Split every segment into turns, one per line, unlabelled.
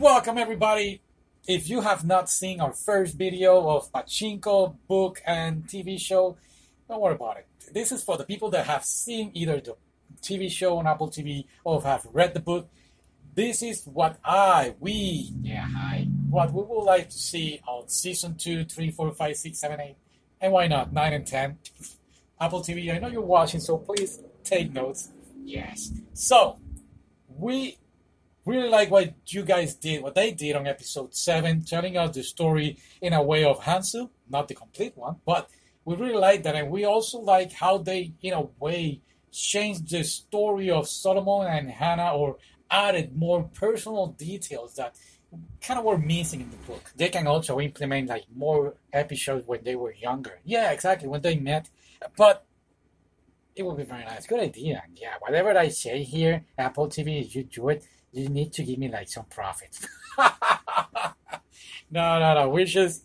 Welcome, everybody. If you have not seen our first video of Pachinko book and TV show, don't worry about it. This is for the people that have seen either the TV show on Apple TV or have read the book. This is what I, we, yeah, what we would like to see on season 2, 3, 4, 5, 6, 7, 8, and why not 9 and 10. Apple TV, I know you're watching, so please take notes. Yes. So, we really like what you guys did, what they did on episode 7, telling us the story in a way of Hansu, not the complete one, but we really like that. And we also like how they, in a way, changed the story of Solomon and Hannah or added more personal details that kind of were missing in the book. They can also implement like more episodes when they were younger. Yeah, exactly, when they met. But it would be very nice. Good idea. Yeah, whatever I say here, Apple TV, you do it, you need to give me like some profit. no, no, no. We're just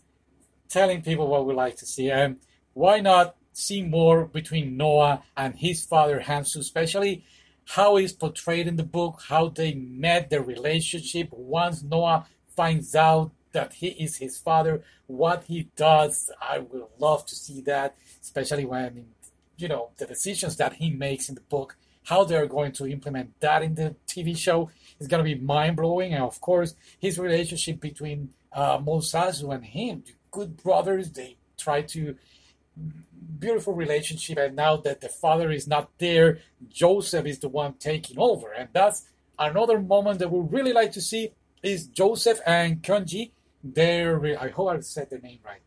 telling people what we like to see. And why not see more between Noah and his father Hansu, especially how he's portrayed in the book, how they met, their relationship. Once Noah finds out that he is his father, what he does, I would love to see that, especially when, you know, the decisions that he makes in the book, how they're going to implement that in the TV show is going to be mind blowing. And of course, his relationship between uh, and him, good brothers, they try to beautiful relationship and now that the father is not there joseph is the one taking over and that's another moment that we really like to see is joseph and Kyunji. their i hope i said the name right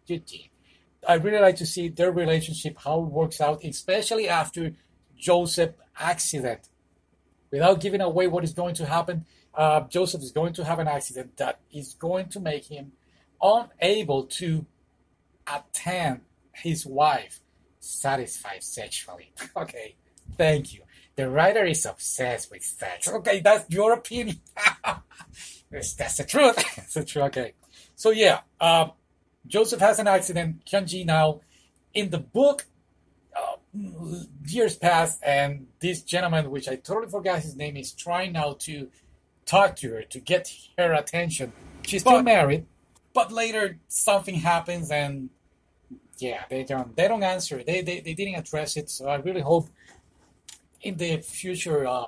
i really like to see their relationship how it works out especially after joseph accident without giving away what is going to happen uh, joseph is going to have an accident that is going to make him unable to attend his wife satisfied sexually. Okay, thank you. The writer is obsessed with sex. Okay, that's your opinion. that's, that's the truth. that's the truth. Okay, so yeah, um, Joseph has an accident. Kyunji now, in the book, years pass, and this gentleman, which I totally forgot his name, is trying now to talk to her to get her attention. She's still married, but later something happens and yeah, they don't they don't answer. They they, they didn't address it. So I really hope in the future uh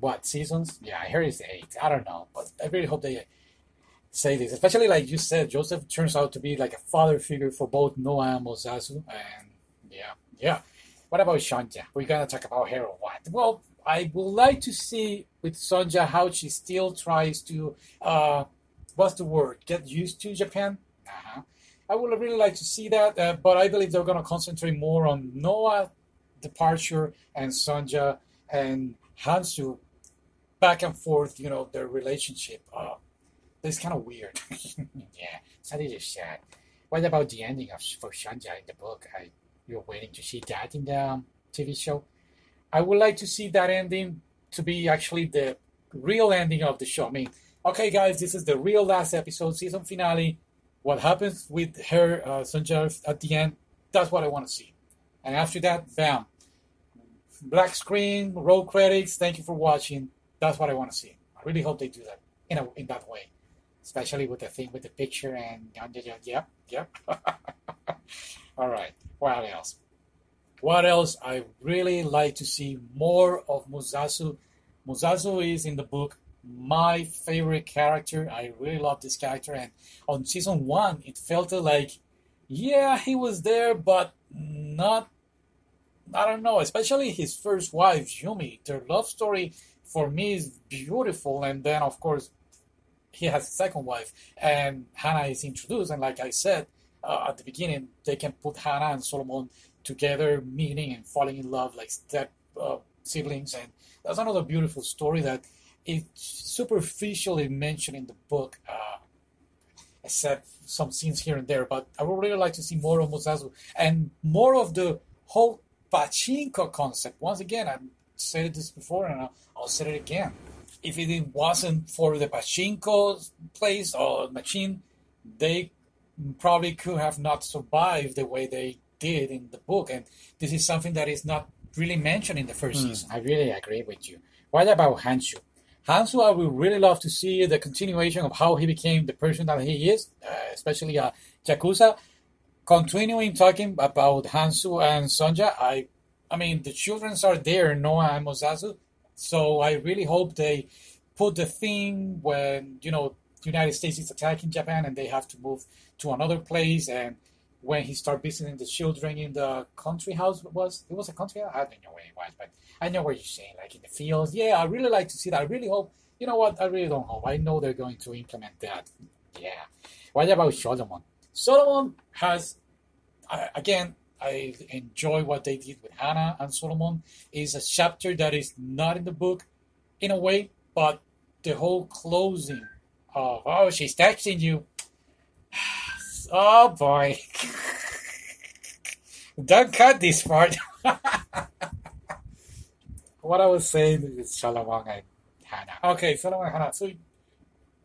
what seasons? Yeah, here is eight. I don't know, but I really hope they say this. Especially like you said, Joseph turns out to be like a father figure for both Noah and Mozasu. And yeah, yeah. What about Sonja? We're gonna talk about her or what? Well, I would like to see with Sonja how she still tries to uh what's the word? Get used to Japan. Uh-huh. I would really like to see that, uh, but I believe they're going to concentrate more on Noah departure and Sonja and Hansu back and forth. You know their relationship. Uh, it's kind of weird. yeah, something just sad. What about the ending of for Sonja in the book? I, you're waiting to see that in the TV show. I would like to see that ending to be actually the real ending of the show. I mean, okay, guys, this is the real last episode, season finale what happens with her, uh, Sonja, at the end, that's what I want to see. And after that, bam. Black screen, roll credits, thank you for watching. That's what I want to see. I really hope they do that in, a, in that way. Especially with the thing with the picture and yep, yep. All right. What else? What else? I really like to see more of Mozasu. Mozasu is in the book my favorite character. I really love this character, and on season one, it felt like, yeah, he was there, but not. I don't know, especially his first wife, Yumi. Their love story for me is beautiful, and then of course, he has a second wife, and Hannah is introduced, and like I said uh, at the beginning, they can put Hannah and Solomon together, meeting and falling in love like step uh, siblings, and that's another beautiful story that it's superficially mentioned in the book, uh, except some scenes here and there. But I would really like to see more of Mozasu and more of the whole pachinko concept. Once again, I've said this before and I'll, I'll say it again. If it wasn't for the pachinko place or machine, they probably could have not survived the way they did in the book. And this is something that is not really mentioned in the first mm. season. I really agree with you. What about Hansu? Hansu, I would really love to see the continuation of how he became the person that he is, uh, especially uh, Yakuza. Continuing talking about Hansu and Sonja, I, I mean, the children are there, Noah and Mozasu, so I really hope they put the thing when you know the United States is attacking Japan and they have to move to another place and when he started visiting the children in the country house was it was a country house? I don't know where it was, but I know what you're saying, like in the fields. Yeah, I really like to see that. I really hope you know what, I really don't hope. I know they're going to implement that. Yeah. What about Solomon? Solomon has uh, again I enjoy what they did with Hannah and Solomon. Is a chapter that is not in the book in a way, but the whole closing of oh she's texting you Oh boy. Don't cut this part. what I was saying is Solomon and Hannah. Okay, Solomon and Hannah. So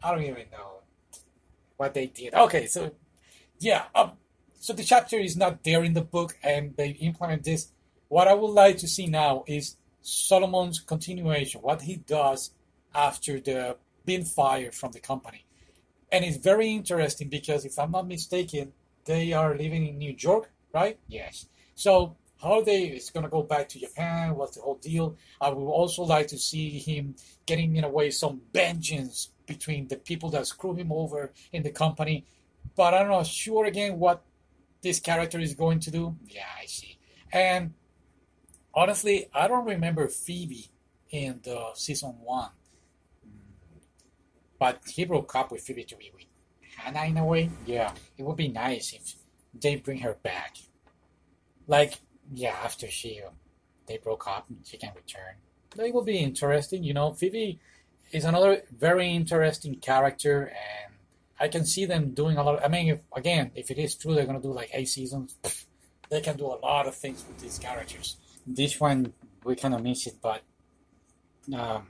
I don't even know what they did. Okay, so yeah, um, so the chapter is not there in the book, and they implement this. What I would like to see now is Solomon's continuation, what he does after the being fired from the company and it's very interesting because if I'm not mistaken, they are living in New York, right? Yes. So how they is gonna go back to Japan? What's the whole deal? I would also like to see him getting in a way some vengeance between the people that screw him over in the company. But I'm not sure again what this character is going to do. Yeah, I see. And honestly, I don't remember Phoebe in the season one. But he broke up with Phoebe to be with Hannah in a way. Yeah, it would be nice if they bring her back. Like, yeah, after she they broke up, she can return. It would be interesting, you know. Phoebe is another very interesting character, and I can see them doing a lot. Of, I mean, if, again, if it is true, they're gonna do like eight seasons. They can do a lot of things with these characters. This one we kind of miss it, but um,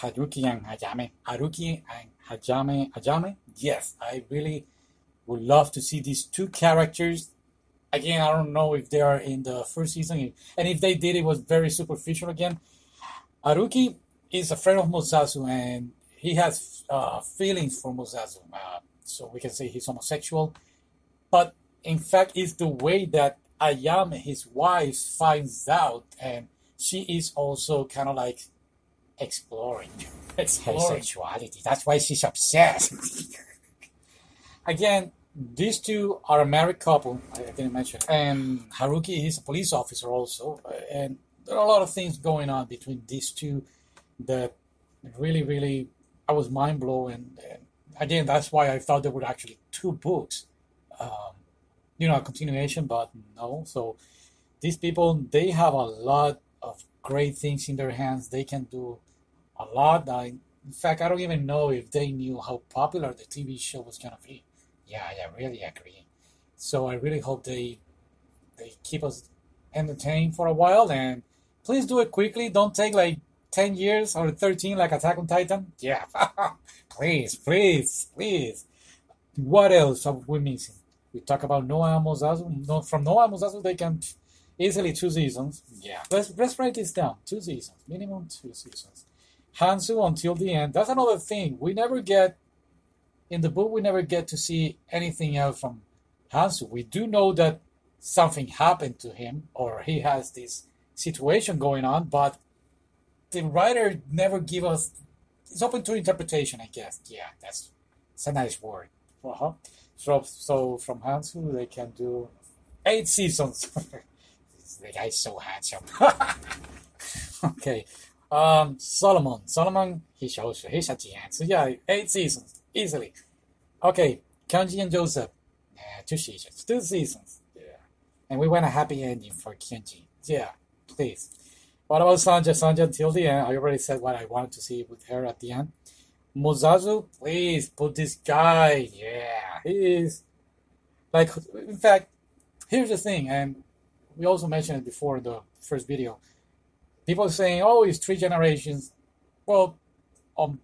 Haruki and Hajime. Haruki and Hajime. Hajime? Yes, I really would love to see these two characters. Again, I don't know if they are in the first season, and if they did, it was very superficial again. Haruki is a friend of Mozasu, and he has uh, feelings for Mozasu. Uh, so we can say he's homosexual. But in fact, it's the way that Ayame, his wife, finds out, and she is also kind of like exploring, exploring. her sexuality. That's why she's obsessed. Again, these two are a married couple. I didn't mention, and Haruki is a police officer also, and there are a lot of things going on between these two that really, really, I was mind blown. And, and again, that's why I thought there were actually two books, um, you know, a continuation, but no. So these people, they have a lot of great things in their hands. They can do a lot. I, in fact, I don't even know if they knew how popular the TV show was gonna be. Yeah, I really agree. So I really hope they they keep us entertained for a while and please do it quickly. Don't take like ten years or thirteen like Attack on Titan. Yeah, please, please, please. What else are we missing? We talk about Noah Mozasu. No, from Noah Mozasu, they can easily two seasons. Yeah, let's let's write this down. Two seasons, minimum two seasons. Hansu until the end. That's another thing. We never get in the book. We never get to see anything else from Hansu. We do know that something happened to him, or he has this situation going on, but the writer never give us. It's open to interpretation, I guess. Yeah, that's it's a nice word. Uh-huh. So, so from Hansu, they can do eight seasons. the guy's so handsome. okay. Um, Solomon. Solomon, he shows you. He's a GM. So yeah, eight seasons. Easily. Okay. Kenji and Joseph. Two seasons. Two seasons. Yeah. And we want a happy ending for Kenji. Yeah, please. What about Sanja? Sanja until the end. I already said what I wanted to see with her at the end. Mozasu, please put this guy. Yeah, he is. Like, in fact, here's the thing, and we also mentioned it before in the first video people saying, "Oh, it's three generations." Well, on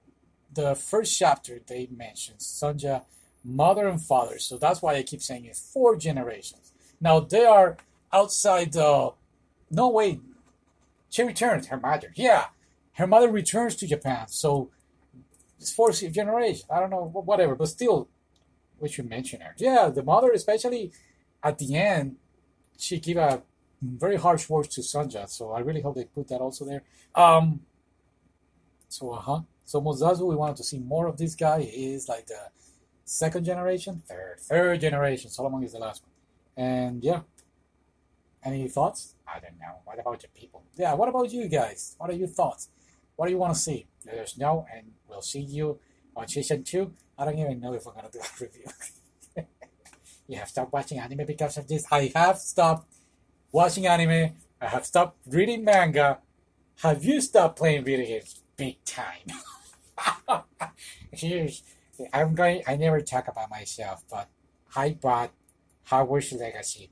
the first chapter they mentioned Sonja, mother and father, so that's why I keep saying it's four generations. Now they are outside the. No way. She returns her mother. Yeah, her mother returns to Japan. So it's four generations. I don't know, whatever, but still, we should mention her. Yeah, the mother, especially at the end, she give a very harsh words to Sanja. So I really hope they put that also there. Um, so uh huh. So Mozasu, we wanted to see more of this guy. He is like the second generation, third, third generation. Solomon is the last one. And yeah. Any thoughts? I don't know. What about the people? Yeah, what about you guys? What are your thoughts? What do you want to see? Let us know, and we'll see you on season two. I don't even know if we're gonna do a review. you have stopped watching anime because of this. I have stopped watching anime. I have stopped reading manga. Have you stopped playing video games? Big time. Here's, I'm going. I never talk about myself, but I bought Hogwarts Legacy,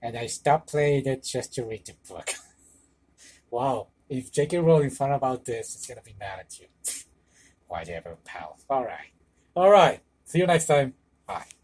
and I stopped playing it just to read the book. wow! If J.K. Rowling found about this, it's gonna be mad at you. Whatever, pal. All right, all right. See you next time. Bye.